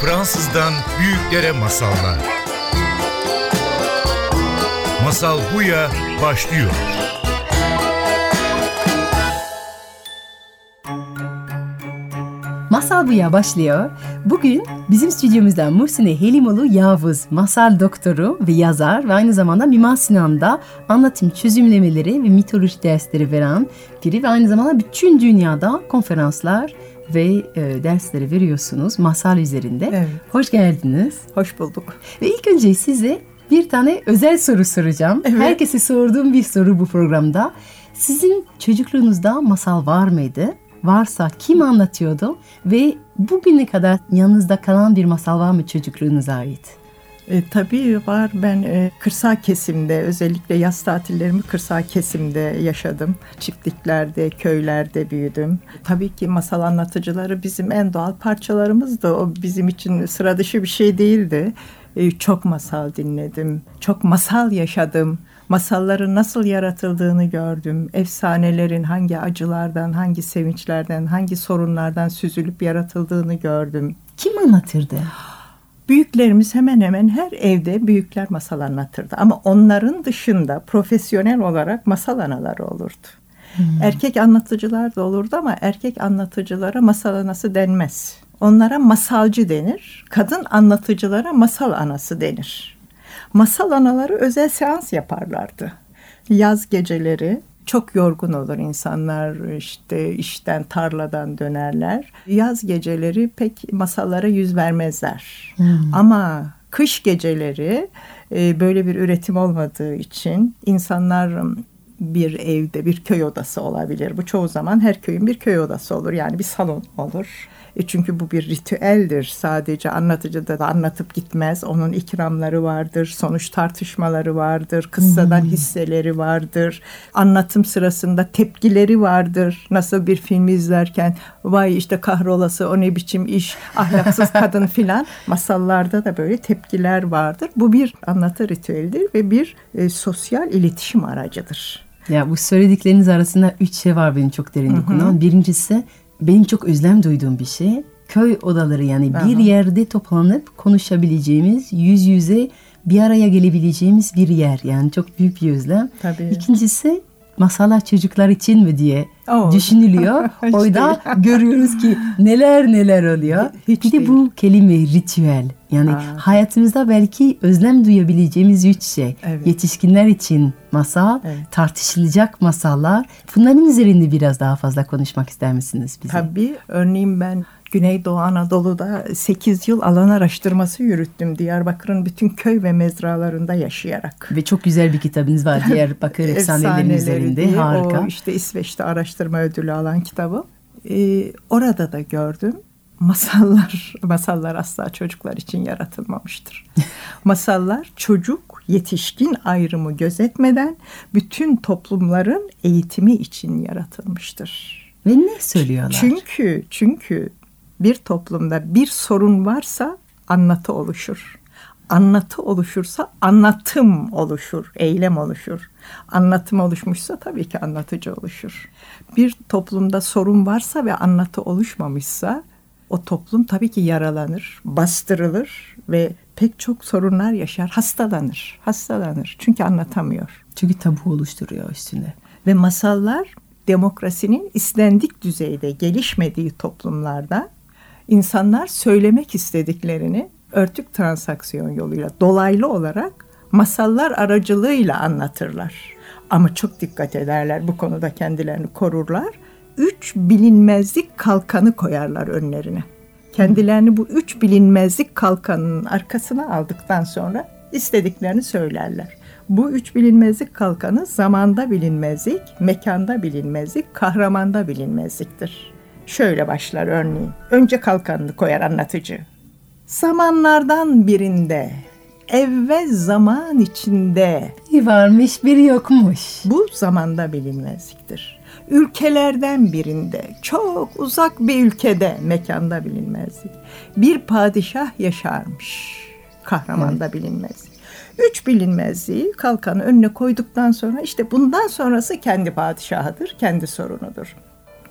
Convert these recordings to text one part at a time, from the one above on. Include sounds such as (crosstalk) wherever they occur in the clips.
Fransızdan büyüklere masallar. Masal Buya başlıyor. Masal Buya başlıyor. Bugün bizim stüdyomuzda Muhsine Helimoğlu Yavuz, masal doktoru ve yazar ve aynı zamanda Mimar Sinan'da anlatım çözümlemeleri ve mitoloji dersleri veren biri ve aynı zamanda bütün dünyada konferanslar ve e, dersleri veriyorsunuz masal üzerinde. Evet. Hoş geldiniz. Hoş bulduk. Ve ilk önce size bir tane özel soru soracağım. Evet. Herkese sorduğum bir soru bu programda. Sizin çocukluğunuzda masal var mıydı? Varsa kim anlatıyordu? Ve bugüne kadar yanınızda kalan bir masal var mı çocukluğunuza ait? E, tabii var. Ben e, kırsal kesimde özellikle yaz tatillerimi kırsal kesimde yaşadım. Çiftliklerde, köylerde büyüdüm. Tabii ki masal anlatıcıları bizim en doğal parçalarımızdı. O bizim için sıra dışı bir şey değildi. E, çok masal dinledim. Çok masal yaşadım. Masalların nasıl yaratıldığını gördüm. Efsanelerin hangi acılardan, hangi sevinçlerden, hangi sorunlardan süzülüp yaratıldığını gördüm. Kim anlatırdı? Büyüklerimiz hemen hemen her evde büyükler masal anlatırdı. Ama onların dışında profesyonel olarak masal anaları olurdu. Erkek anlatıcılar da olurdu ama erkek anlatıcılara masal anası denmez. Onlara masalcı denir. Kadın anlatıcılara masal anası denir. Masal anaları özel seans yaparlardı. Yaz geceleri çok yorgun olur insanlar işte işten tarladan dönerler. Yaz geceleri pek masallara yüz vermezler. Ama kış geceleri e, böyle bir üretim olmadığı için insanlar bir evde bir köy odası olabilir. Bu çoğu zaman her köyün bir köy odası olur. Yani bir salon olur. E çünkü bu bir ritüeldir. Sadece anlatıcı da anlatıp gitmez. Onun ikramları vardır, sonuç tartışmaları vardır, kıssadan hisseleri vardır. Anlatım sırasında tepkileri vardır. Nasıl bir film izlerken vay işte kahrolası o ne biçim iş, ahlaksız (laughs) kadın filan. Masallarda da böyle tepkiler vardır. Bu bir anlatı ritüelidir ve bir e, sosyal iletişim aracıdır. Ya bu söyledikleriniz arasında üç şey var benim çok derin dokunan. Birincisi benim çok özlem duyduğum bir şey. Köy odaları yani bir Aha. yerde toplanıp konuşabileceğimiz, yüz yüze bir araya gelebileceğimiz bir yer. Yani çok büyük bir özlem. Tabii. İkincisi masalar çocuklar için mi diye Düşünülüyor. (laughs) Hiç Orada (laughs) görüyoruz ki neler neler oluyor. Hiç bir de değil. bu kelime ritüel. Yani Aa. hayatımızda belki özlem duyabileceğimiz üç şey. Evet. Yetişkinler için masal, Evet. tartışılacak masallar. Bunların üzerinde biraz daha fazla konuşmak ister misiniz bize? Tabii. Örneğin ben Güneydoğu Anadolu'da 8 yıl alan araştırması yürüttüm. Diyarbakır'ın bütün köy ve mezralarında yaşayarak. Ve çok güzel bir kitabınız var Diyarbakır (laughs) Efsaneleri üzerinde. diye Harika. O işte İsveç'te araştırma ödülü alan kitabı. Ee, orada da gördüm. Masallar, (laughs) masallar asla çocuklar için yaratılmamıştır. (laughs) Masallar çocuk, yetişkin ayrımı gözetmeden bütün toplumların eğitimi için yaratılmıştır. Ve ne söylüyorlar? Çünkü çünkü bir toplumda bir sorun varsa anlatı oluşur. Anlatı oluşursa anlatım oluşur, eylem oluşur. Anlatım oluşmuşsa tabii ki anlatıcı oluşur. Bir toplumda sorun varsa ve anlatı oluşmamışsa o toplum tabii ki yaralanır, bastırılır ve pek çok sorunlar yaşar, hastalanır. Hastalanır çünkü anlatamıyor. Çünkü tabu oluşturuyor üstüne. Ve masallar demokrasinin istendik düzeyde gelişmediği toplumlarda insanlar söylemek istediklerini örtük transaksiyon yoluyla dolaylı olarak masallar aracılığıyla anlatırlar. Ama çok dikkat ederler bu konuda kendilerini korurlar. Üç bilinmezlik kalkanı koyarlar önlerine. Kendilerini bu üç bilinmezlik kalkanının arkasına aldıktan sonra istediklerini söylerler. Bu üç bilinmezlik kalkanı zamanda bilinmezlik, mekanda bilinmezlik, kahramanda bilinmezliktir. Şöyle başlar örneğin. Önce kalkanını koyar anlatıcı. Zamanlardan birinde, evvel zaman içinde Bir varmış biri yokmuş. bu zamanda bilinmezliktir. Ülkelerden birinde, çok uzak bir ülkede, mekanda bilinmezlik. Bir padişah yaşarmış, kahramanda bilinmezlik. Üç bilinmezliği kalkanı önüne koyduktan sonra işte bundan sonrası kendi padişahıdır, kendi sorunudur.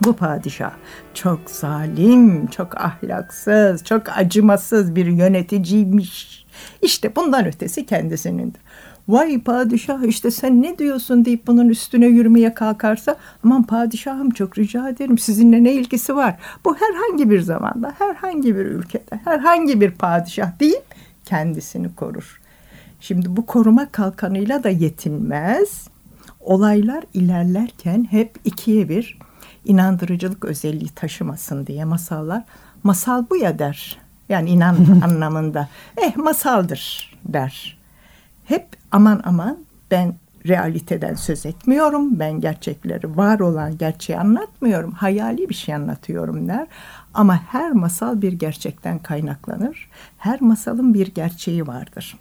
Bu padişah çok zalim, çok ahlaksız, çok acımasız bir yöneticiymiş. İşte bundan ötesi kendisinindir. Vay padişah işte sen ne diyorsun deyip bunun üstüne yürümeye kalkarsa aman padişahım çok rica ederim sizinle ne ilgisi var? Bu herhangi bir zamanda, herhangi bir ülkede, herhangi bir padişah deyip kendisini korur. Şimdi bu koruma kalkanıyla da yetinmez. Olaylar ilerlerken hep ikiye bir inandırıcılık özelliği taşımasın diye masallar masal bu ya der. Yani inan (laughs) anlamında. Eh masaldır der. Hep aman aman ben realiteden söz etmiyorum. Ben gerçekleri var olan gerçeği anlatmıyorum. Hayali bir şey anlatıyorum der. Ama her masal bir gerçekten kaynaklanır. Her masalın bir gerçeği vardır.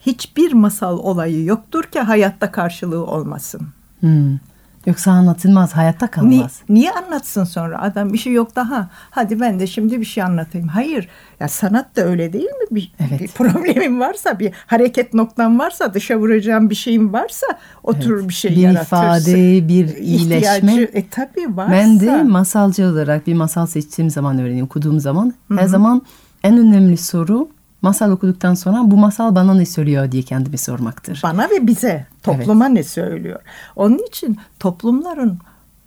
Hiçbir masal olayı yoktur ki hayatta karşılığı olmasın. Hmm. Yoksa anlatılmaz, hayatta Ni- kalmaz. niye anlatsın sonra? Adam bir şey yok daha. Hadi ben de şimdi bir şey anlatayım. Hayır. Ya sanat da öyle değil mi? Bir, Evet. bir problemim varsa, bir hareket noktam varsa, dışa vuracağım bir şeyim varsa oturur bir şey bir yaratırsın. ifade, bir iyileşme. İhtiyacı- E tabii varsa. Ben de masalcı olarak bir masal seçtiğim zaman öğreniyorum, okuduğum zaman her zaman en önemli soru masal okuduktan sonra bu masal bana ne söylüyor diye kendime sormaktır. bana ve bize, topluma ne söylüyor? Onun için toplumların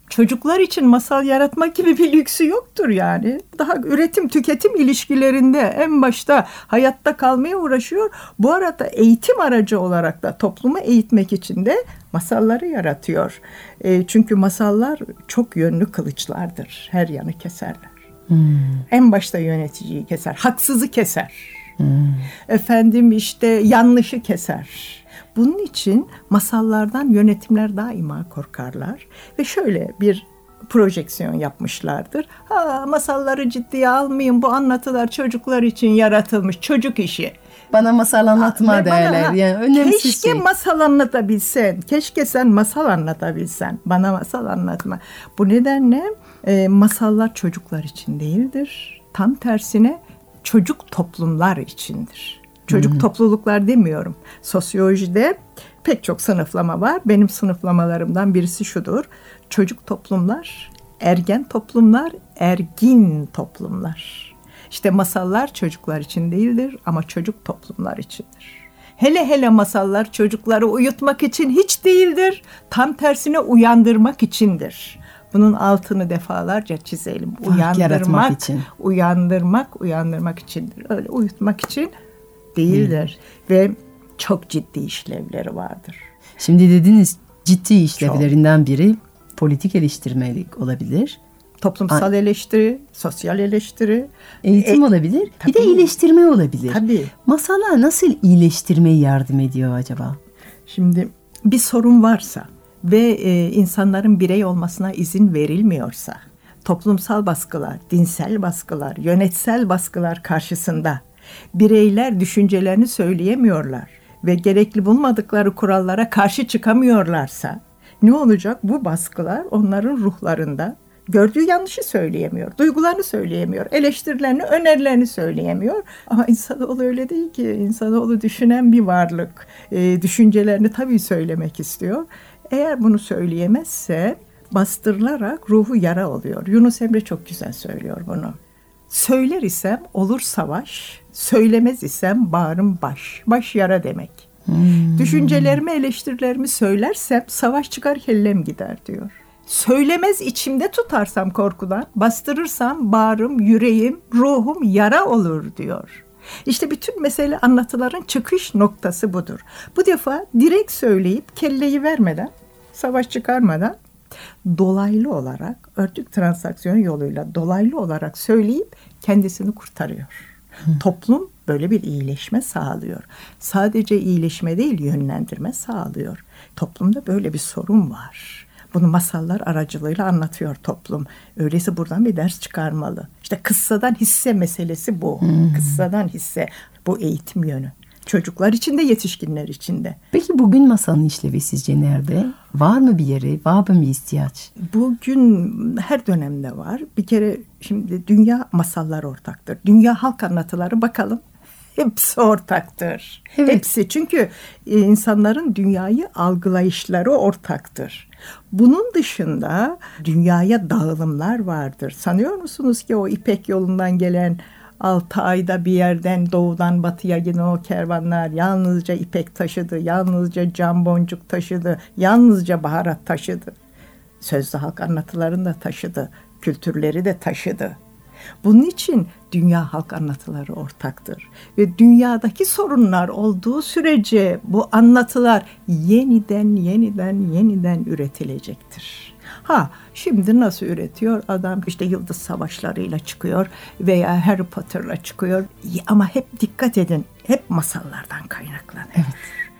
çocuklar için masal yaratmak gibi bir lüksü yoktur yani. Daha üretim tüketim ilişkilerinde en başta hayatta kalmaya uğraşıyor. Bu arada eğitim aracı olarak da toplumu eğitmek için de masalları yaratıyor. E, çünkü masallar çok yönlü kılıçlardır. Her yanı keserler. En başta yöneticiyi keser, haksızı keser. Efendim işte yanlışı keser. Bunun için masallardan yönetimler daima korkarlar ve şöyle bir projeksiyon yapmışlardır. Ha, masalları ciddiye almayın bu anlatılar çocuklar için yaratılmış çocuk işi. Bana masal anlatma bana, derler. ha, Yani önemsiz keşke şey. masal anlatabilsen. Keşke sen masal anlatabilsen. Bana masal anlatma. Bu nedenle e, masallar çocuklar için değildir. Tam tersine çocuk toplumlar içindir. Çocuk topluluklar demiyorum. Sosyolojide pek çok sınıflama var. Benim sınıflamalarımdan birisi şudur. Çocuk toplumlar, ergen toplumlar, ergin toplumlar. İşte masallar çocuklar için değildir ama çocuk toplumlar içindir. Hele hele masallar çocukları uyutmak için hiç değildir. Tam tersine uyandırmak içindir. Bunun altını defalarca çizelim. Yaratmak için. Uyandırmak, uyandırmak içindir. Öyle uyutmak için değildir. Ve çok ciddi işlevleri vardır. Şimdi dediniz ciddi işlevlerinden biri politik eleştirmelik olabilir. Toplumsal eleştiri, sosyal eleştiri. Eğitim E, olabilir. Bir de tabii. iyileştirme olabilir. Tabii. Masallar nasıl iyileştirmeye yardım ediyor acaba? Şimdi bir sorun varsa ve e, insanların birey olmasına izin verilmiyorsa, toplumsal baskılar, dinsel baskılar, yönetsel baskılar karşısında bireyler düşüncelerini söyleyemiyorlar ve gerekli bulmadıkları kurallara karşı çıkamıyorlarsa ne olacak? Bu baskılar onların ruhlarında gördüğü yanlışı söyleyemiyor, duygularını söyleyemiyor, eleştirilerini, önerilerini söyleyemiyor. Ama insanoğlu öyle değil ki. İnsanoğlu düşünen bir varlık. E, düşüncelerini tabii söylemek istiyor. Eğer bunu söyleyemezse bastırılarak ruhu yara oluyor. Yunus Emre çok güzel söylüyor bunu. Söyler isem olur savaş, söylemez isem bağrım baş. Baş yara demek. Düşüncelerimi, eleştirilerimi söylersem savaş çıkar kellem gider diyor. Söylemez içimde tutarsam korkudan, bastırırsam bağrım, yüreğim, ruhum yara olur diyor. İşte bütün mesele anlatıların çıkış noktası budur. Bu defa direkt söyleyip kelleyi vermeden, savaş çıkarmadan dolaylı olarak örtük transaksiyon yoluyla dolaylı olarak söyleyip kendisini kurtarıyor. Toplum böyle bir iyileşme sağlıyor. Sadece iyileşme değil yönlendirme sağlıyor. Toplumda böyle bir sorun var. Bunu masallar aracılığıyla anlatıyor toplum. Öyleyse buradan bir ders çıkarmalı. İşte kıssadan hisse meselesi bu. Kıssadan hisse bu eğitim yönü. Çocuklar için de yetişkinler için de. Peki bugün masalın işlevi sizce nerede? Var mı bir yeri? Var mı bir ihtiyaç? Bugün her dönemde var. Bir kere şimdi dünya masallar ortaktır. Dünya halk anlatıları bakalım. (laughs) hepsi ortaktır. Evet. Hepsi çünkü e, insanların dünyayı algılayışları ortaktır. Bunun dışında dünyaya dağılımlar vardır. Sanıyor musunuz ki o İpek yolundan gelen 6 ayda bir yerden doğudan batıya giden o kervanlar yalnızca ipek taşıdı, yalnızca cam boncuk taşıdı, yalnızca baharat taşıdı. Sözlü halk anlatılarını da taşıdı, kültürleri de taşıdı. Bunun için dünya halk anlatıları ortaktır. Ve dünyadaki sorunlar olduğu sürece bu anlatılar yeniden yeniden yeniden üretilecektir. Ha şimdi nasıl üretiyor? Adam işte yıldız savaşlarıyla çıkıyor veya Harry Potter'la çıkıyor. Ama hep dikkat edin hep masallardan kaynaklanıyor. Evet.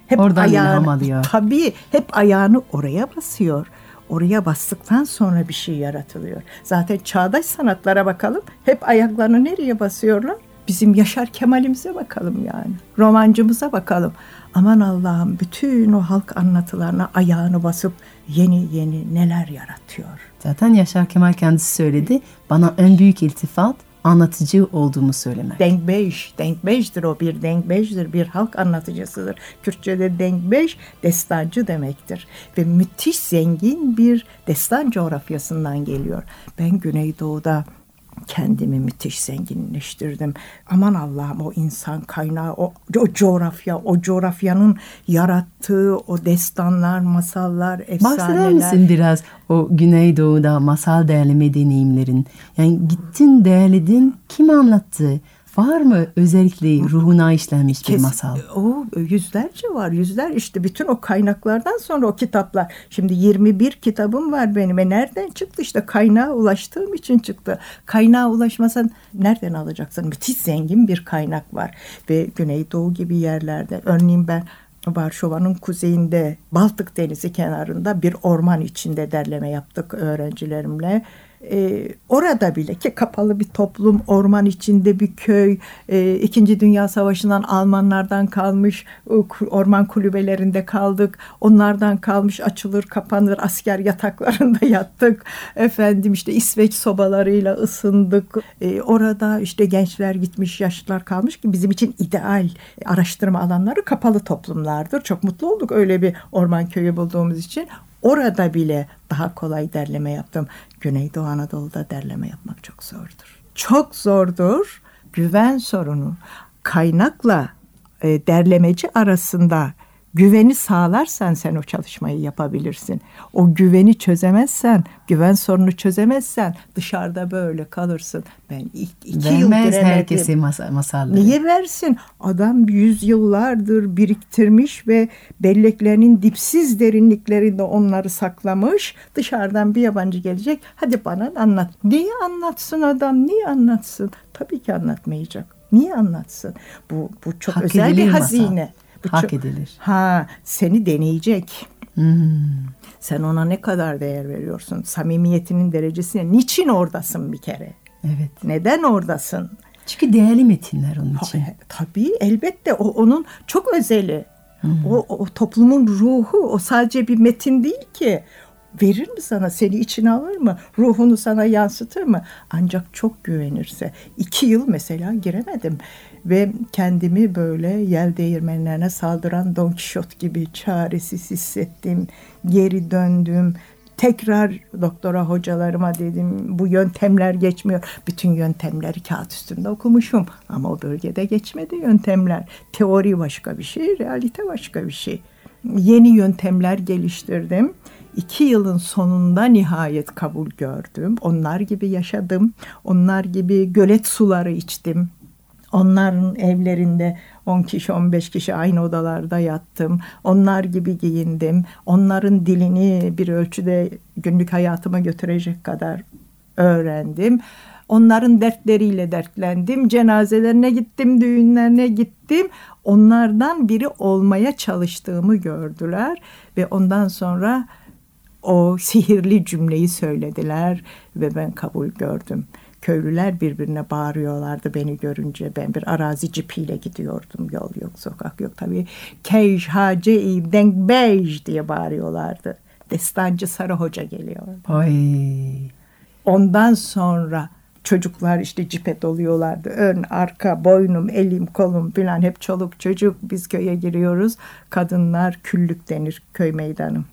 Hep Oradan ilham ayağını, alıyor. Tabii hep ayağını oraya basıyor. Oraya bastıktan sonra bir şey yaratılıyor. Zaten çağdaş sanatlara bakalım. Hep ayaklarını nereye basıyorlar? Bizim Yaşar Kemal'imize bakalım yani. Romancımıza bakalım. Aman Allah'ım bütün o halk anlatılarına ayağını basıp yeni yeni neler yaratıyor. Zaten Yaşar Kemal kendisi söyledi. Bana en büyük iltifat anlatıcı olduğumu söylemek. Denkbeş, denkbeştir o bir denkbeştir, bir halk anlatıcısıdır. Kürtçe'de denkbeş destancı demektir. Ve müthiş zengin bir destan coğrafyasından geliyor. Ben Güneydoğu'da kendimi müthiş zenginleştirdim. Aman Allah'ım o insan kaynağı, o, o coğrafya, o coğrafyanın yarattığı o destanlar, masallar, efsaneler. Bahseder misin biraz o Güneydoğu'da masal değerleme deneyimlerin? Yani gittin değerledin, kim anlattı? Var mı özellikle ruhuna işlenmiş bir Kes- masal? O yüzlerce var yüzler işte bütün o kaynaklardan sonra o kitaplar. Şimdi 21 kitabım var benim. E nereden çıktı işte kaynağa ulaştığım için çıktı. Kaynağa ulaşmasan nereden alacaksın? Müthiş zengin bir kaynak var. Ve Güneydoğu gibi yerlerde örneğin ben Varşova'nın kuzeyinde Baltık Denizi kenarında bir orman içinde derleme yaptık öğrencilerimle. Ee, orada bile ki kapalı bir toplum, orman içinde bir köy, e, İkinci Dünya Savaşı'ndan Almanlardan kalmış ku- orman kulübelerinde kaldık. Onlardan kalmış açılır kapanır asker yataklarında (laughs) yattık. Efendim işte İsveç sobalarıyla ısındık. Ee, orada işte gençler gitmiş, yaşlılar kalmış ki bizim için ideal araştırma alanları kapalı toplumlardır. Çok mutlu olduk öyle bir orman köyü bulduğumuz için. Orada bile daha kolay derleme yaptım. Güneydoğu Anadolu'da derleme yapmak çok zordur. Çok zordur. Güven sorunu. Kaynakla e, derlemeci arasında güveni sağlarsan sen o çalışmayı yapabilirsin. O güveni çözemezsen, güven sorunu çözemezsen dışarıda böyle kalırsın. Ben iki yıl Vermez giremedim. herkese masa, masalları. Niye versin? Adam yüzyıllardır biriktirmiş ve belleklerinin dipsiz derinliklerinde onları saklamış. Dışarıdan bir yabancı gelecek. Hadi bana anlat. Niye anlatsın adam? Niye anlatsın? Tabii ki anlatmayacak. Niye anlatsın? Bu bu çok Hak özel bir edilir masal. Bu Hak çok- edilir. Ha, seni deneyecek. Hmm. Sen ona ne kadar değer veriyorsun? Samimiyetinin derecesine. Niçin oradasın bir kere? Evet. Neden oradasın? Çünkü değerli metinler onun için. Tabii, tabii elbette o onun çok özeli. O, o toplumun ruhu o sadece bir metin değil ki. Verir mi sana? Seni içine alır mı? Ruhunu sana yansıtır mı? Ancak çok güvenirse. iki yıl mesela giremedim. Ve kendimi böyle yel değirmenlerine saldıran Don Kişot gibi çaresiz hissettim. Geri döndüm. Tekrar doktora hocalarıma dedim bu yöntemler geçmiyor. Bütün yöntemleri kağıt üstünde okumuşum ama o bölgede geçmedi yöntemler. Teori başka bir şey, realite başka bir şey. Yeni yöntemler geliştirdim. İki yılın sonunda nihayet kabul gördüm. Onlar gibi yaşadım. Onlar gibi gölet suları içtim. Onların evlerinde 10 kişi 15 kişi aynı odalarda yattım. Onlar gibi giyindim. Onların dilini bir ölçüde günlük hayatıma götürecek kadar öğrendim. Onların dertleriyle dertlendim. Cenazelerine gittim, düğünlerine gittim. Onlardan biri olmaya çalıştığımı gördüler ve ondan sonra o sihirli cümleyi söylediler ve ben kabul gördüm. Köylüler birbirine bağırıyorlardı beni görünce. Ben bir arazi cipiyle gidiyordum. Yol yok, sokak yok tabii. Kej, hace, denk bej diye bağırıyorlardı. Destancı Sarı Hoca geliyor. Oy. Ondan sonra Çocuklar işte cipe doluyorlardı. Ön, arka, boynum, elim, kolum filan hep çoluk çocuk. Biz köye giriyoruz. Kadınlar küllük denir köy meydanı.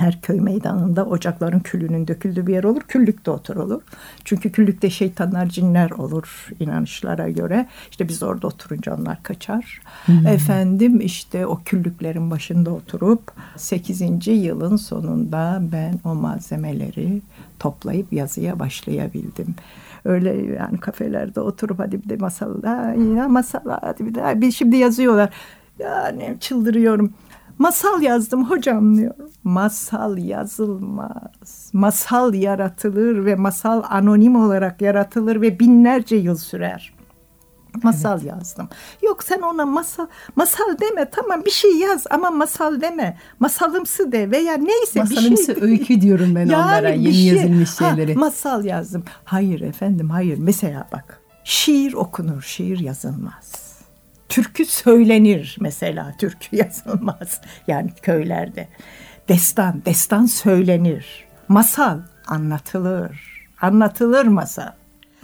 Her köy meydanında ocakların külünün döküldüğü bir yer olur. Küllükte oturulur. Çünkü küllükte şeytanlar, cinler olur inanışlara göre. İşte biz orada oturunca onlar kaçar. Efendim işte o küllüklerin başında oturup 8. yılın sonunda ben o malzemeleri toplayıp yazıya başlayabildim. Öyle yani kafelerde oturup hadi bir de masal, ha, yine masal hadi bir de bir şimdi yazıyorlar. Yani çıldırıyorum. Masal yazdım hocam diyor. Masal yazılmaz. Masal yaratılır ve masal anonim olarak yaratılır ve binlerce yıl sürer. Masal yazdım. Yok sen ona masal masal deme tamam bir şey yaz ama masal deme. Masalımsı de veya neyse Masalımsı bir şey. öykü diyorum ben onlara, bir yeni yazılmış Ha, şeyleri. masal yazdım. Hayır efendim hayır. Mesela bak şiir okunur şiir yazılmaz. Türkü söylenir mesela türkü (laughs) yazılmaz yani köylerde. Destan destan söylenir. Masal anlatılır. Anlatılır masal.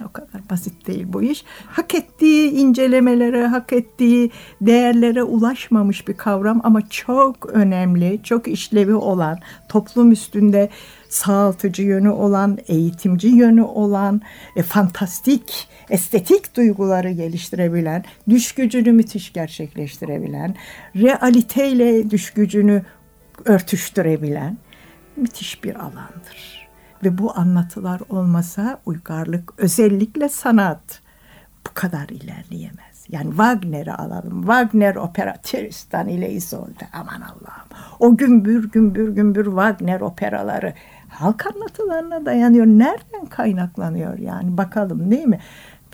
O kadar basit değil bu iş. Hak ettiği incelemelere, hak ettiği değerlere ulaşmamış bir kavram ama çok önemli, çok işlevi olan, toplum üstünde sağaltıcı yönü olan, eğitimci yönü olan, e, fantastik, estetik duyguları geliştirebilen, düş gücünü müthiş gerçekleştirebilen, realiteyle düş gücünü örtüştürebilen müthiş bir alandır. Ve bu anlatılar olmasa uygarlık özellikle sanat bu kadar ilerleyemez. Yani Wagner'i alalım. Wagner opera Tristan ile Isolde. Aman Allah'ım. O gümbür gümbür gümbür Wagner operaları halk anlatılarına dayanıyor. Nereden kaynaklanıyor yani bakalım değil mi?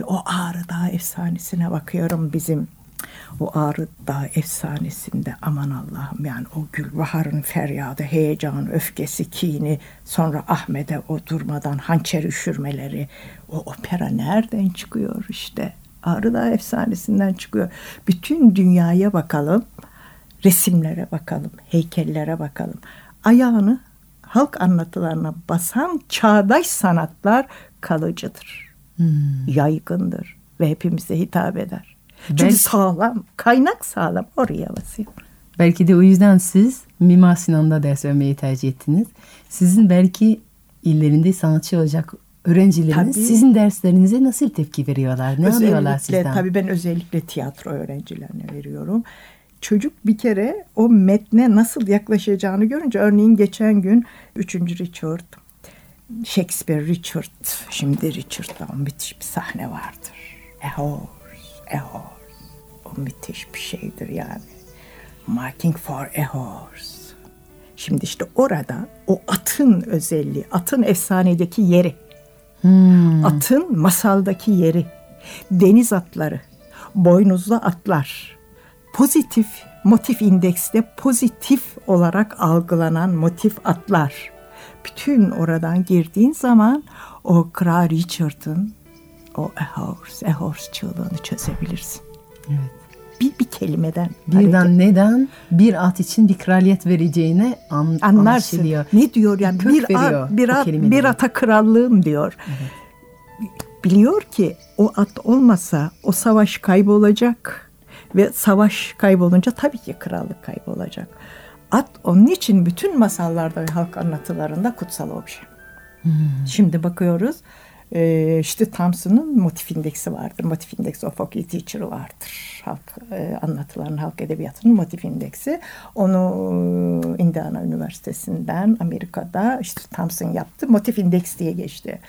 O Ağrı Dağı efsanesine bakıyorum bizim o Ağrı Dağı efsanesinde aman Allah'ım yani o Gülbahar'ın feryadı, heyecanı, öfkesi, kini, sonra Ahmet'e o durmadan hançer üşürmeleri, o opera nereden çıkıyor işte? Ağrı Dağı efsanesinden çıkıyor. Bütün dünyaya bakalım, resimlere bakalım, heykellere bakalım. Ayağını halk anlatılarına basan çağdaş sanatlar kalıcıdır. Yaygındır ve hepimize hitap eder. Çünkü Belki- sağlam, kaynak sağlam oraya basıyor. Belki de o yüzden siz Mimar Sinan'da ders vermeyi tercih ettiniz. Sizin belki illerinde sanatçı olacak öğrencileriniz Tabii. sizin derslerinize nasıl tepki veriyorlar? Ne alıyorlar sizden? Tabii ben özellikle tiyatro öğrencilerine veriyorum. Çocuk bir kere o metne nasıl yaklaşacağını görünce örneğin geçen gün 3. Richard, Shakespeare Richard, şimdi Richard'da müthiş bir sahne vardır. A horse, a horse. O müthiş bir şeydir yani. Marking for a horse. Şimdi işte orada o atın özelliği, atın efsanedeki yeri, atın masaldaki yeri, deniz atları, boynuzlu atlar, pozitif motif indekste pozitif olarak algılanan motif atlar. Bütün oradan girdiğin zaman o Kral Richard'ın o a horse, a horse çığlığını çözebilirsin. Evet. Bir, bir kelimeden. Birden neden bir at için bir kraliyet vereceğine an, anlarsın. anlaşılıyor. Ne diyor yani Kök bir at, bir, at, bir ata krallığım diyor. Biliyor ki o at olmasa o savaş kaybolacak ve savaş kaybolunca tabii ki krallık kaybolacak. At onun için bütün masallarda ve halk anlatılarında kutsal obje. Şimdi bakıyoruz e, işte Thompson'ın motif indeksi vardır. Motif indeksi of okay teacher vardır. Halk e, anlatıların halk edebiyatının motif indeksi. Onu e, Indiana Üniversitesi'nden Amerika'da işte Thompson yaptı. Motif indeks diye geçti.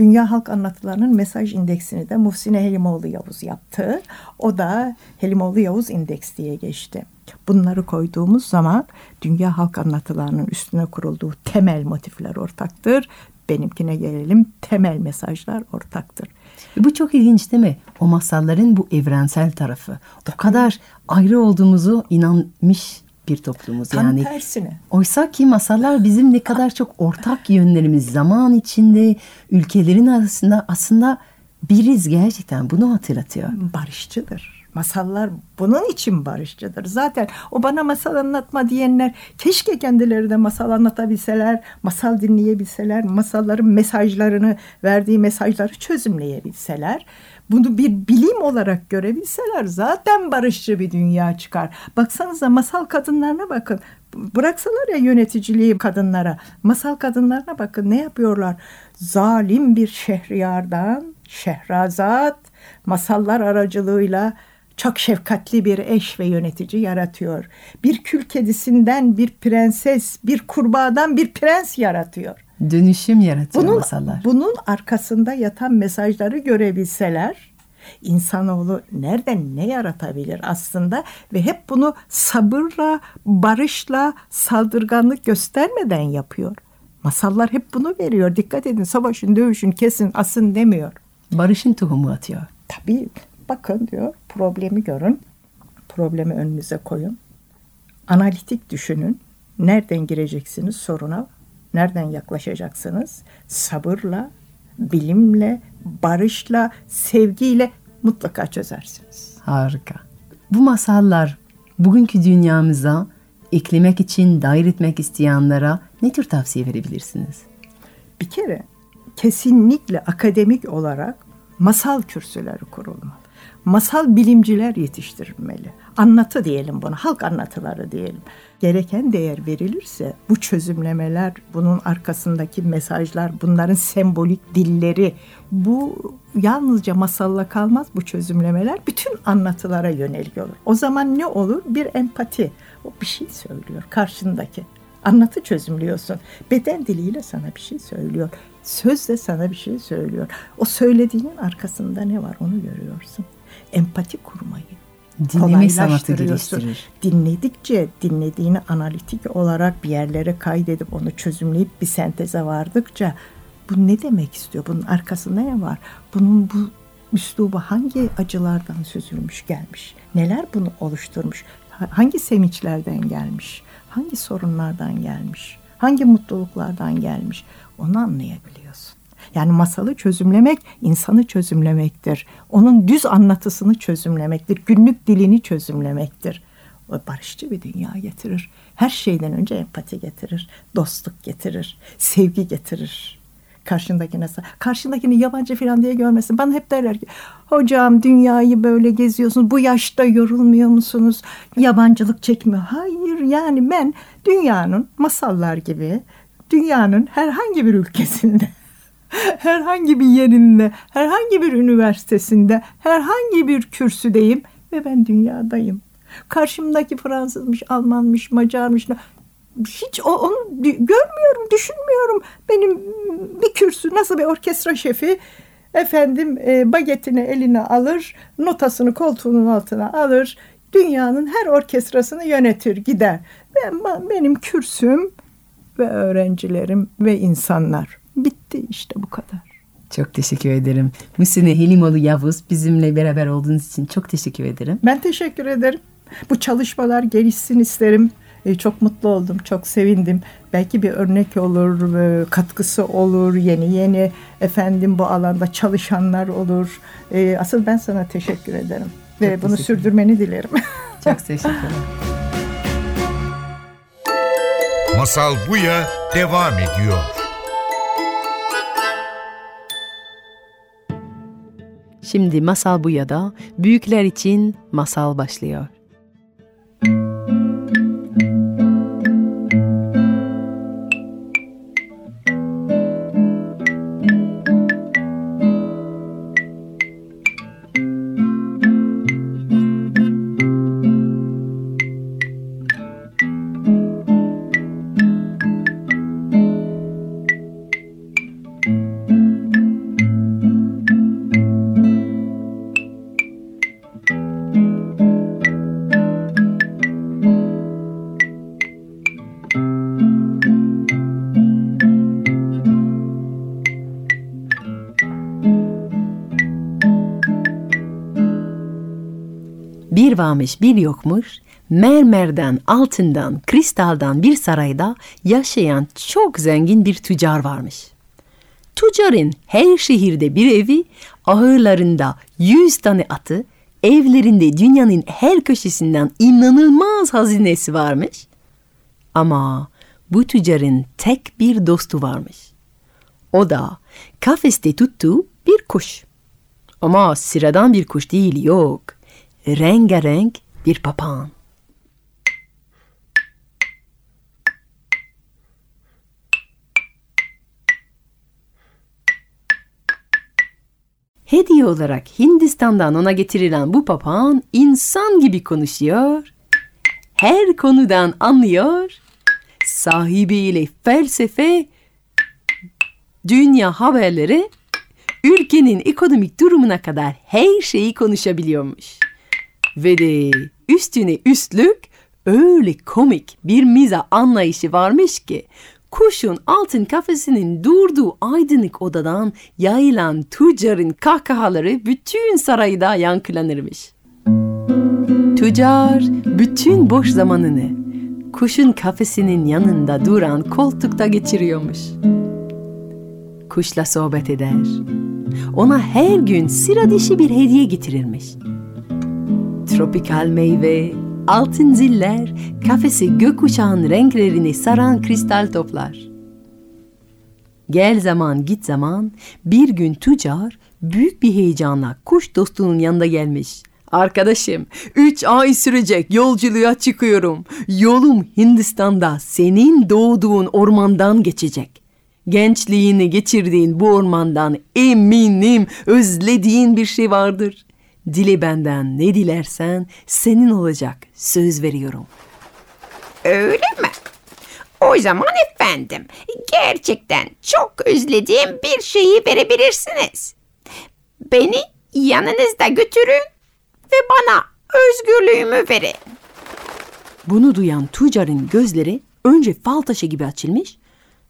Dünya Halk Anlatılarının mesaj indeksini de Muhsine Helimoğlu Yavuz yaptı. O da Helimoğlu Yavuz indeks diye geçti. Bunları koyduğumuz zaman Dünya Halk Anlatılarının üstüne kurulduğu temel motifler ortaktır. Benimkine gelelim temel mesajlar ortaktır. Bu çok ilginç değil mi? O masalların bu evrensel tarafı. O kadar ayrı olduğumuzu inanmış bir toplumuz. Tam yani tersine. Oysa ki masallar bizim ne kadar çok ortak yönlerimiz zaman içinde ülkelerin arasında aslında biriz gerçekten bunu hatırlatıyor. barışçıdır. Masallar bunun için barışçıdır. Zaten o bana masal anlatma diyenler keşke kendileri de masal anlatabilseler, masal dinleyebilseler, masalların mesajlarını, verdiği mesajları çözümleyebilseler. Bunu bir bilim olarak görebilseler zaten barışçı bir dünya çıkar. Baksanıza masal kadınlarına bakın. Bıraksalar ya yöneticiliği kadınlara. Masal kadınlarına bakın ne yapıyorlar? Zalim bir şehriyardan Şehrazat masallar aracılığıyla çok şefkatli bir eş ve yönetici yaratıyor. Bir kül kedisinden bir prenses, bir kurbağadan bir prens yaratıyor. Dönüşüm yaratıyor bunun, masallar. Bunun arkasında yatan mesajları görebilseler insanoğlu nereden ne yaratabilir aslında ve hep bunu sabırla, barışla, saldırganlık göstermeden yapıyor. Masallar hep bunu veriyor. Dikkat edin savaşın, dövüşün, kesin, asın demiyor. Barışın tohumu atıyor. Tabii bakın diyor problemi görün. Problemi önünüze koyun. Analitik düşünün. Nereden gireceksiniz soruna? Nereden yaklaşacaksınız? Sabırla, bilimle, barışla, sevgiyle mutlaka çözersiniz. Harika. Bu masallar bugünkü dünyamıza eklemek için dair etmek isteyenlere ne tür tavsiye verebilirsiniz? Bir kere kesinlikle akademik olarak masal kürsüleri kurulmalı. Masal bilimciler yetiştirilmeli. Anlatı diyelim buna, halk anlatıları diyelim. Gereken değer verilirse bu çözümlemeler, bunun arkasındaki mesajlar, bunların sembolik dilleri, bu yalnızca masalla kalmaz bu çözümlemeler. Bütün anlatılara yönelik olur. O zaman ne olur? Bir empati. O bir şey söylüyor karşındaki. Anlatı çözümlüyorsun. Beden diliyle sana bir şey söylüyor. Söz de sana bir şey söylüyor. O söylediğinin arkasında ne var onu görüyorsun. Empati kurmayı. Dinleme sanatı geliştirir. Dinledikçe dinlediğini analitik olarak bir yerlere kaydedip onu çözümleyip bir senteze vardıkça bu ne demek istiyor? Bunun arkasında ne var? Bunun bu üslubu hangi acılardan süzülmüş gelmiş? Neler bunu oluşturmuş? Hangi sevinçlerden gelmiş? Hangi sorunlardan gelmiş? Hangi mutluluklardan gelmiş? Onu anlayabiliyorsun. Yani masalı çözümlemek insanı çözümlemektir. Onun düz anlatısını çözümlemektir. Günlük dilini çözümlemektir. O barışçı bir dünya getirir. Her şeyden önce empati getirir. Dostluk getirir. Sevgi getirir. Karşındakine, karşındakini yabancı falan diye görmesin. Bana hep derler ki hocam dünyayı böyle geziyorsunuz. Bu yaşta yorulmuyor musunuz? Yabancılık çekmiyor. Hayır yani ben dünyanın masallar gibi dünyanın herhangi bir ülkesinde (laughs) herhangi bir yerinde, herhangi bir üniversitesinde, herhangi bir kürsüdeyim ve ben dünyadayım. Karşımdaki Fransızmış, Almanmış, Macarmış hiç onu görmüyorum, düşünmüyorum. Benim bir kürsü nasıl bir orkestra şefi efendim e, bagetini eline alır, notasını koltuğunun altına alır, dünyanın her orkestrasını yönetir gider. Ben, benim kürsüm ve öğrencilerim ve insanlar. Bitti işte bu kadar. Çok teşekkür ederim. Müsine Helimoğlu Yavuz bizimle beraber olduğunuz için çok teşekkür ederim. Ben teşekkür ederim. Bu çalışmalar gelişsin isterim. Ee, çok mutlu oldum, çok sevindim. Belki bir örnek olur, e, katkısı olur, yeni yeni efendim bu alanda çalışanlar olur. Ee, asıl ben sana teşekkür ederim. Çok Ve bunu sürdürmeni dilerim. (laughs) Çok teşekkür ederim. Masal Buya devam ediyor. Şimdi Masal Buya'da büyükler için masal başlıyor. Bir varmış bir yokmuş, mermerden, altından, kristaldan bir sarayda yaşayan çok zengin bir tüccar varmış. Tüccarın her şehirde bir evi, ahırlarında yüz tane atı, evlerinde dünyanın her köşesinden inanılmaz hazinesi varmış. Ama bu tüccarın tek bir dostu varmış. O da kafeste tuttuğu bir kuş. Ama sıradan bir kuş değil yok. Rengarenk bir papağan. Hediye olarak Hindistan'dan ona getirilen bu papağan insan gibi konuşuyor. Her konudan anlıyor. Sahibiyle felsefe, dünya haberleri, ülkenin ekonomik durumuna kadar her şeyi konuşabiliyormuş. Ve de üstüne üstlük öyle komik bir miza anlayışı varmış ki kuşun altın kafesinin durduğu aydınlık odadan yayılan tüccarın kahkahaları bütün sarayda yankılanırmış. Tüccar bütün boş zamanını kuşun kafesinin yanında duran koltukta geçiriyormuş. Kuşla sohbet eder. Ona her gün sıra dışı bir hediye getirirmiş. Tropikal meyve, altın ziller, kafesi gökkuşağın renklerini saran kristal toplar. Gel zaman git zaman bir gün tüccar büyük bir heyecanla kuş dostunun yanında gelmiş. Arkadaşım, üç ay sürecek yolculuğa çıkıyorum. Yolum Hindistan'da senin doğduğun ormandan geçecek. Gençliğini geçirdiğin bu ormandan eminim özlediğin bir şey vardır. Dile benden ne dilersen senin olacak. Söz veriyorum. Öyle mi? O zaman efendim gerçekten çok özlediğim bir şeyi verebilirsiniz. Beni yanınızda götürün ve bana özgürlüğümü verin. Bunu duyan tüccarın gözleri önce fal taşı gibi açılmış,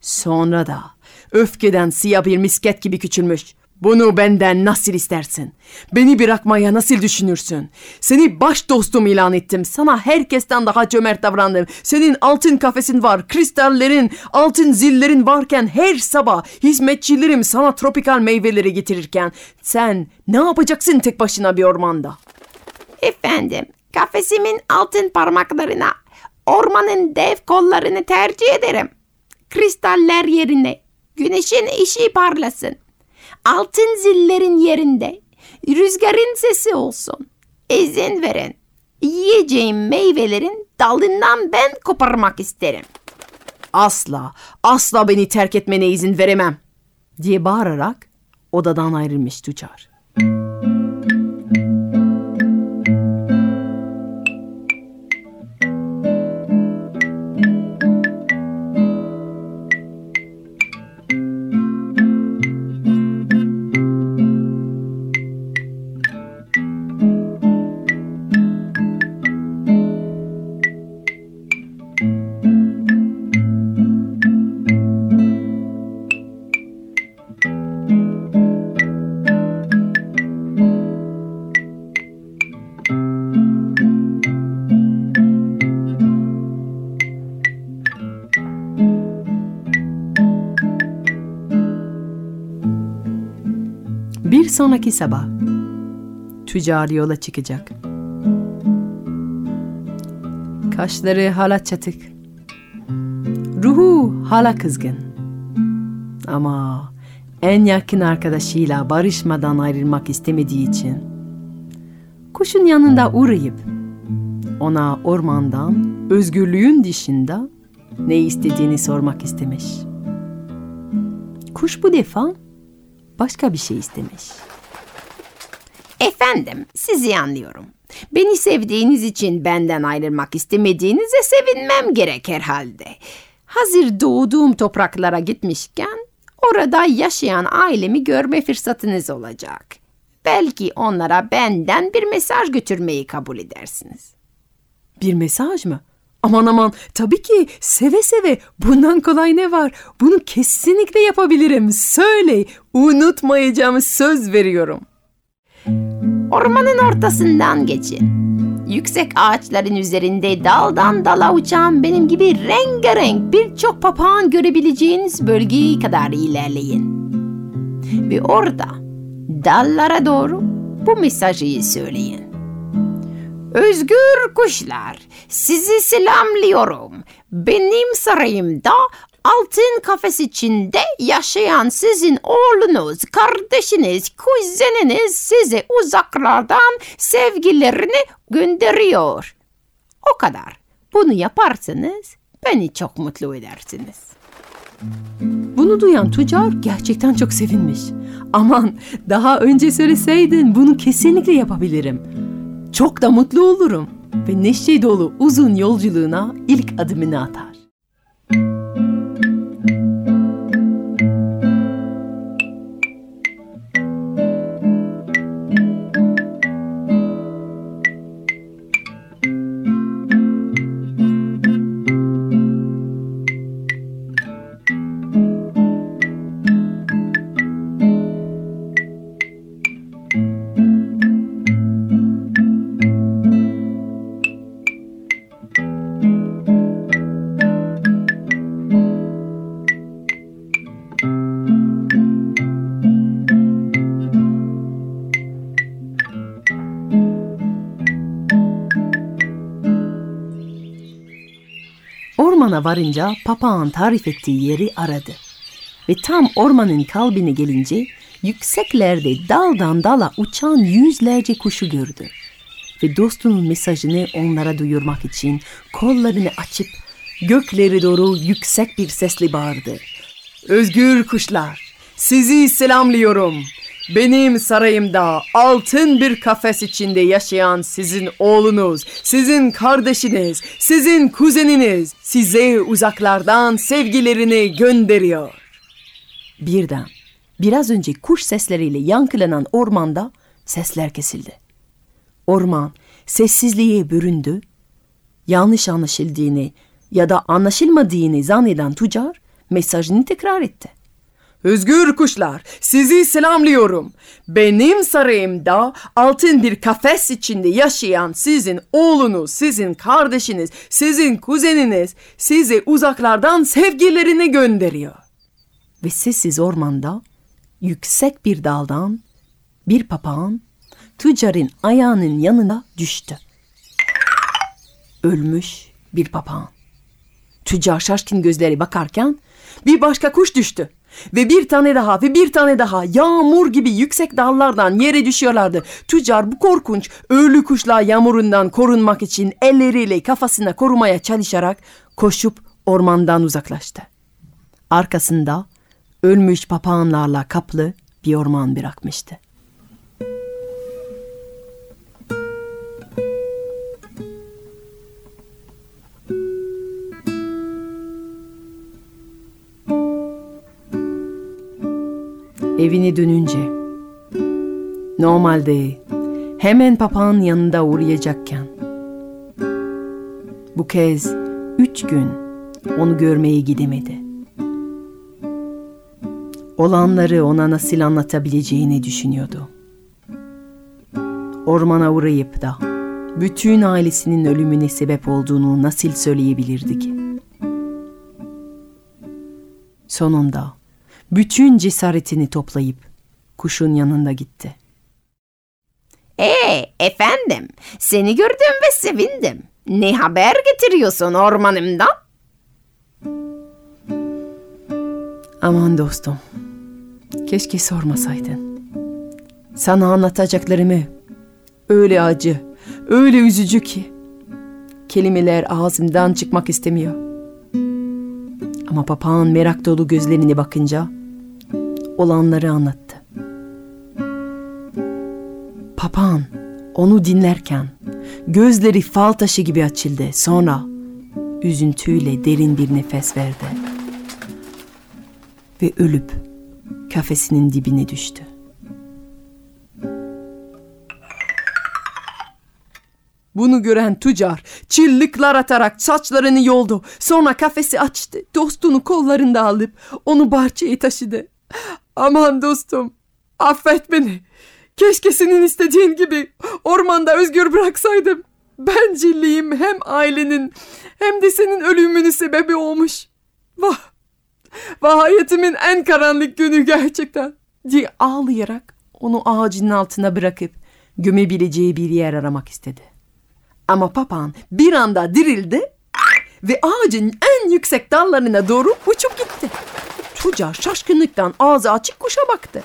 sonra da öfkeden siyah bir misket gibi küçülmüş. Bunu benden nasıl istersin? Beni bırakmaya nasıl düşünürsün? Seni baş dostum ilan ettim. Sana herkesten daha cömert davrandım. Senin altın kafesin var, kristallerin, altın zillerin varken her sabah hizmetçilerim sana tropikal meyveleri getirirken sen ne yapacaksın tek başına bir ormanda? Efendim kafesimin altın parmaklarına ormanın dev kollarını tercih ederim. Kristaller yerine güneşin ışığı parlasın. Altın zillerin yerinde rüzgarın sesi olsun. İzin verin. Yiyeceğim meyvelerin dalından ben koparmak isterim. Asla, asla beni terk etmene izin veremem diye bağırarak odadan ayrılmış tüccar. Sonraki sabah tüccar yola çıkacak. Kaşları hala çatık. Ruhu hala kızgın. Ama en yakın arkadaşıyla barışmadan ayrılmak istemediği için kuşun yanında uğrayıp ona ormandan özgürlüğün dışında ne istediğini sormak istemiş. Kuş bu defa başka bir şey istemiş. Efendim sizi anlıyorum. Beni sevdiğiniz için benden ayrılmak istemediğinize sevinmem gerek herhalde. Hazır doğduğum topraklara gitmişken orada yaşayan ailemi görme fırsatınız olacak. Belki onlara benden bir mesaj götürmeyi kabul edersiniz. Bir mesaj mı? Aman aman tabii ki seve seve bundan kolay ne var? Bunu kesinlikle yapabilirim. Söyle unutmayacağım söz veriyorum. Ormanın ortasından geçin. Yüksek ağaçların üzerinde daldan dala uçan benim gibi rengarenk birçok papağan görebileceğiniz bölgeye kadar ilerleyin. Ve orada dallara doğru bu mesajı söyleyin. Özgür kuşlar, sizi selamlıyorum. Benim sarayımda altın kafes içinde yaşayan sizin oğlunuz, kardeşiniz, kuzeniniz size uzaklardan sevgilerini gönderiyor. O kadar. Bunu yaparsanız beni çok mutlu edersiniz. Bunu duyan tüccar gerçekten çok sevinmiş. Aman daha önce söyleseydin bunu kesinlikle yapabilirim. Çok da mutlu olurum ve neşe dolu uzun yolculuğuna ilk adımını atar. Ormana varınca papağan tarif ettiği yeri aradı. Ve tam ormanın kalbine gelince yükseklerde daldan dala uçan yüzlerce kuşu gördü. Ve dostunun mesajını onlara duyurmak için kollarını açıp gökleri doğru yüksek bir sesle bağırdı. Özgür kuşlar, sizi selamlıyorum. Benim sarayımda altın bir kafes içinde yaşayan sizin oğlunuz, sizin kardeşiniz, sizin kuzeniniz size uzaklardan sevgilerini gönderiyor. Birden biraz önce kuş sesleriyle yankılanan ormanda sesler kesildi. Orman sessizliğe büründü. Yanlış anlaşıldığını ya da anlaşılmadığını zanneden tüccar mesajını tekrar etti. Özgür kuşlar, sizi selamlıyorum. Benim sarayımda altın bir kafes içinde yaşayan sizin oğlunuz, sizin kardeşiniz, sizin kuzeniniz size uzaklardan sevgilerini gönderiyor. Ve sessiz ormanda yüksek bir daldan bir papağan tüccarın ayağının yanına düştü. Ölmüş bir papağan. Tüccar şaşkın gözleri bakarken bir başka kuş düştü. Ve bir tane daha ve bir tane daha yağmur gibi yüksek dallardan yere düşüyorlardı. Tüccar bu korkunç ölü kuşla yağmurundan korunmak için elleriyle kafasına korumaya çalışarak koşup ormandan uzaklaştı. Arkasında ölmüş papağanlarla kaplı bir orman bırakmıştı. Evine dönünce normalde hemen papağan yanında uğrayacakken bu kez üç gün onu görmeye gidemedi. Olanları ona nasıl anlatabileceğini düşünüyordu. Ormana uğrayıp da bütün ailesinin ölümüne sebep olduğunu nasıl söyleyebilirdi ki? Sonunda bütün cesaretini toplayıp kuşun yanında gitti. Ee efendim, seni gördüm ve sevindim. Ne haber getiriyorsun ormanımdan? Aman dostum, keşke sormasaydın. Sana anlatacaklarımı öyle acı, öyle üzücü ki kelimeler ağzımdan çıkmak istemiyor. Ama papağan merak dolu gözlerine bakınca olanları anlattı. Papağan onu dinlerken gözleri fal taşı gibi açıldı. Sonra üzüntüyle derin bir nefes verdi. Ve ölüp kafesinin dibine düştü. Bunu gören tüccar çıllıklar atarak saçlarını yoldu. Sonra kafesi açtı. Dostunu kollarında alıp onu bahçeye taşıdı. Aman dostum affet beni. Keşke senin istediğin gibi ormanda özgür bıraksaydım. Bencilliğim hem ailenin hem de senin ölümünün sebebi olmuş. Vah! Vah hayatımın en karanlık günü gerçekten. diye ağlayarak onu ağacın altına bırakıp gömebileceği bir yer aramak istedi. Ama papağan bir anda dirildi ve ağacın en yüksek dallarına doğru uçup Tüccar şaşkınlıktan ağzı açık kuşa baktı.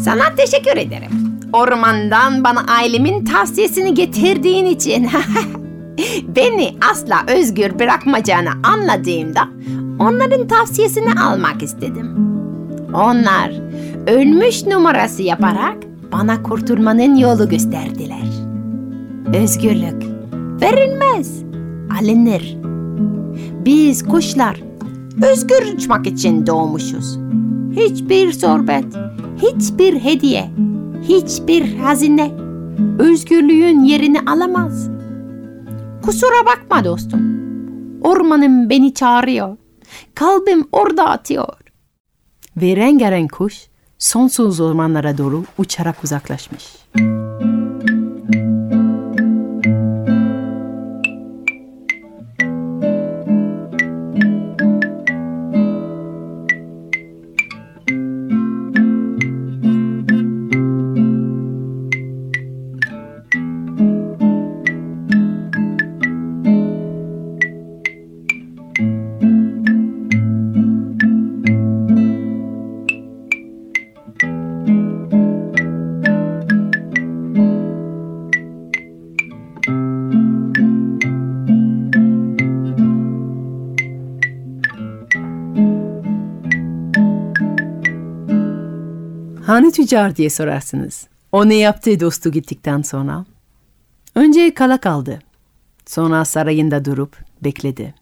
Sana teşekkür ederim. Ormandan bana ailemin tavsiyesini getirdiğin için. (laughs) Beni asla özgür bırakmayacağını anladığımda onların tavsiyesini almak istedim. Onlar ölmüş numarası yaparak bana kurtulmanın yolu gösterdiler. Özgürlük verilmez, alınır. Biz kuşlar özgür uçmak için doğmuşuz. Hiçbir sorbet, hiçbir hediye, hiçbir hazine özgürlüğün yerini alamaz. Kusura bakma dostum. Ormanım beni çağırıyor. Kalbim orada atıyor. Ve rengarenk kuş sonsuz ormanlara doğru uçarak uzaklaşmış. Hani tüccar diye sorarsınız. O ne yaptı dostu gittikten sonra? Önce kala kaldı. Sonra sarayında durup bekledi.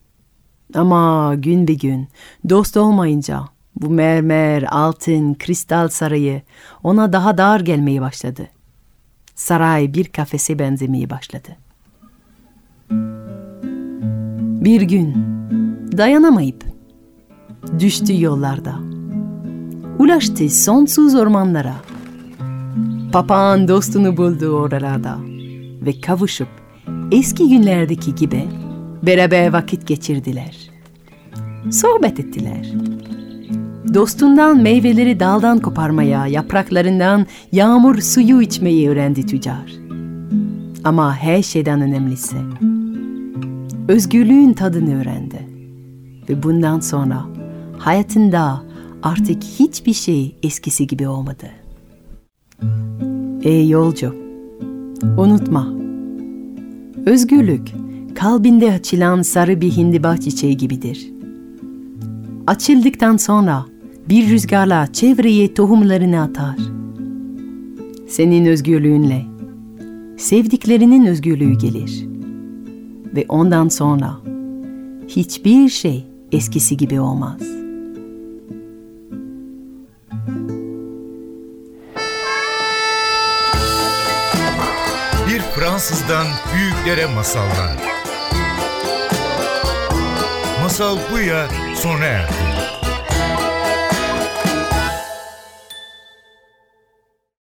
Ama gün bir gün dost olmayınca bu mermer, altın, kristal sarayı ona daha dar gelmeye başladı. Saray bir kafese benzemeye başladı. Bir gün dayanamayıp düştü yollarda. Ulaştı sonsuz ormanlara. Papağan dostunu buldu oralarda ve kavuşup eski günlerdeki gibi beraber vakit geçirdiler. Sohbet ettiler. Dostundan meyveleri daldan koparmaya, yapraklarından yağmur suyu içmeyi öğrendi tüccar. Ama her şeyden önemlisi özgürlüğün tadını öğrendi. Ve bundan sonra hayatında artık hiçbir şey eskisi gibi olmadı. Ey yolcu, unutma. Özgürlük kalbinde açılan sarı bir hindiba çiçeği gibidir. Açıldıktan sonra bir rüzgarla çevreye tohumlarını atar. Senin özgürlüğünle sevdiklerinin özgürlüğü gelir. Ve ondan sonra hiçbir şey eskisi gibi olmaz. Fransızdan büyüklere masallar. Masal bu ya sona erdi.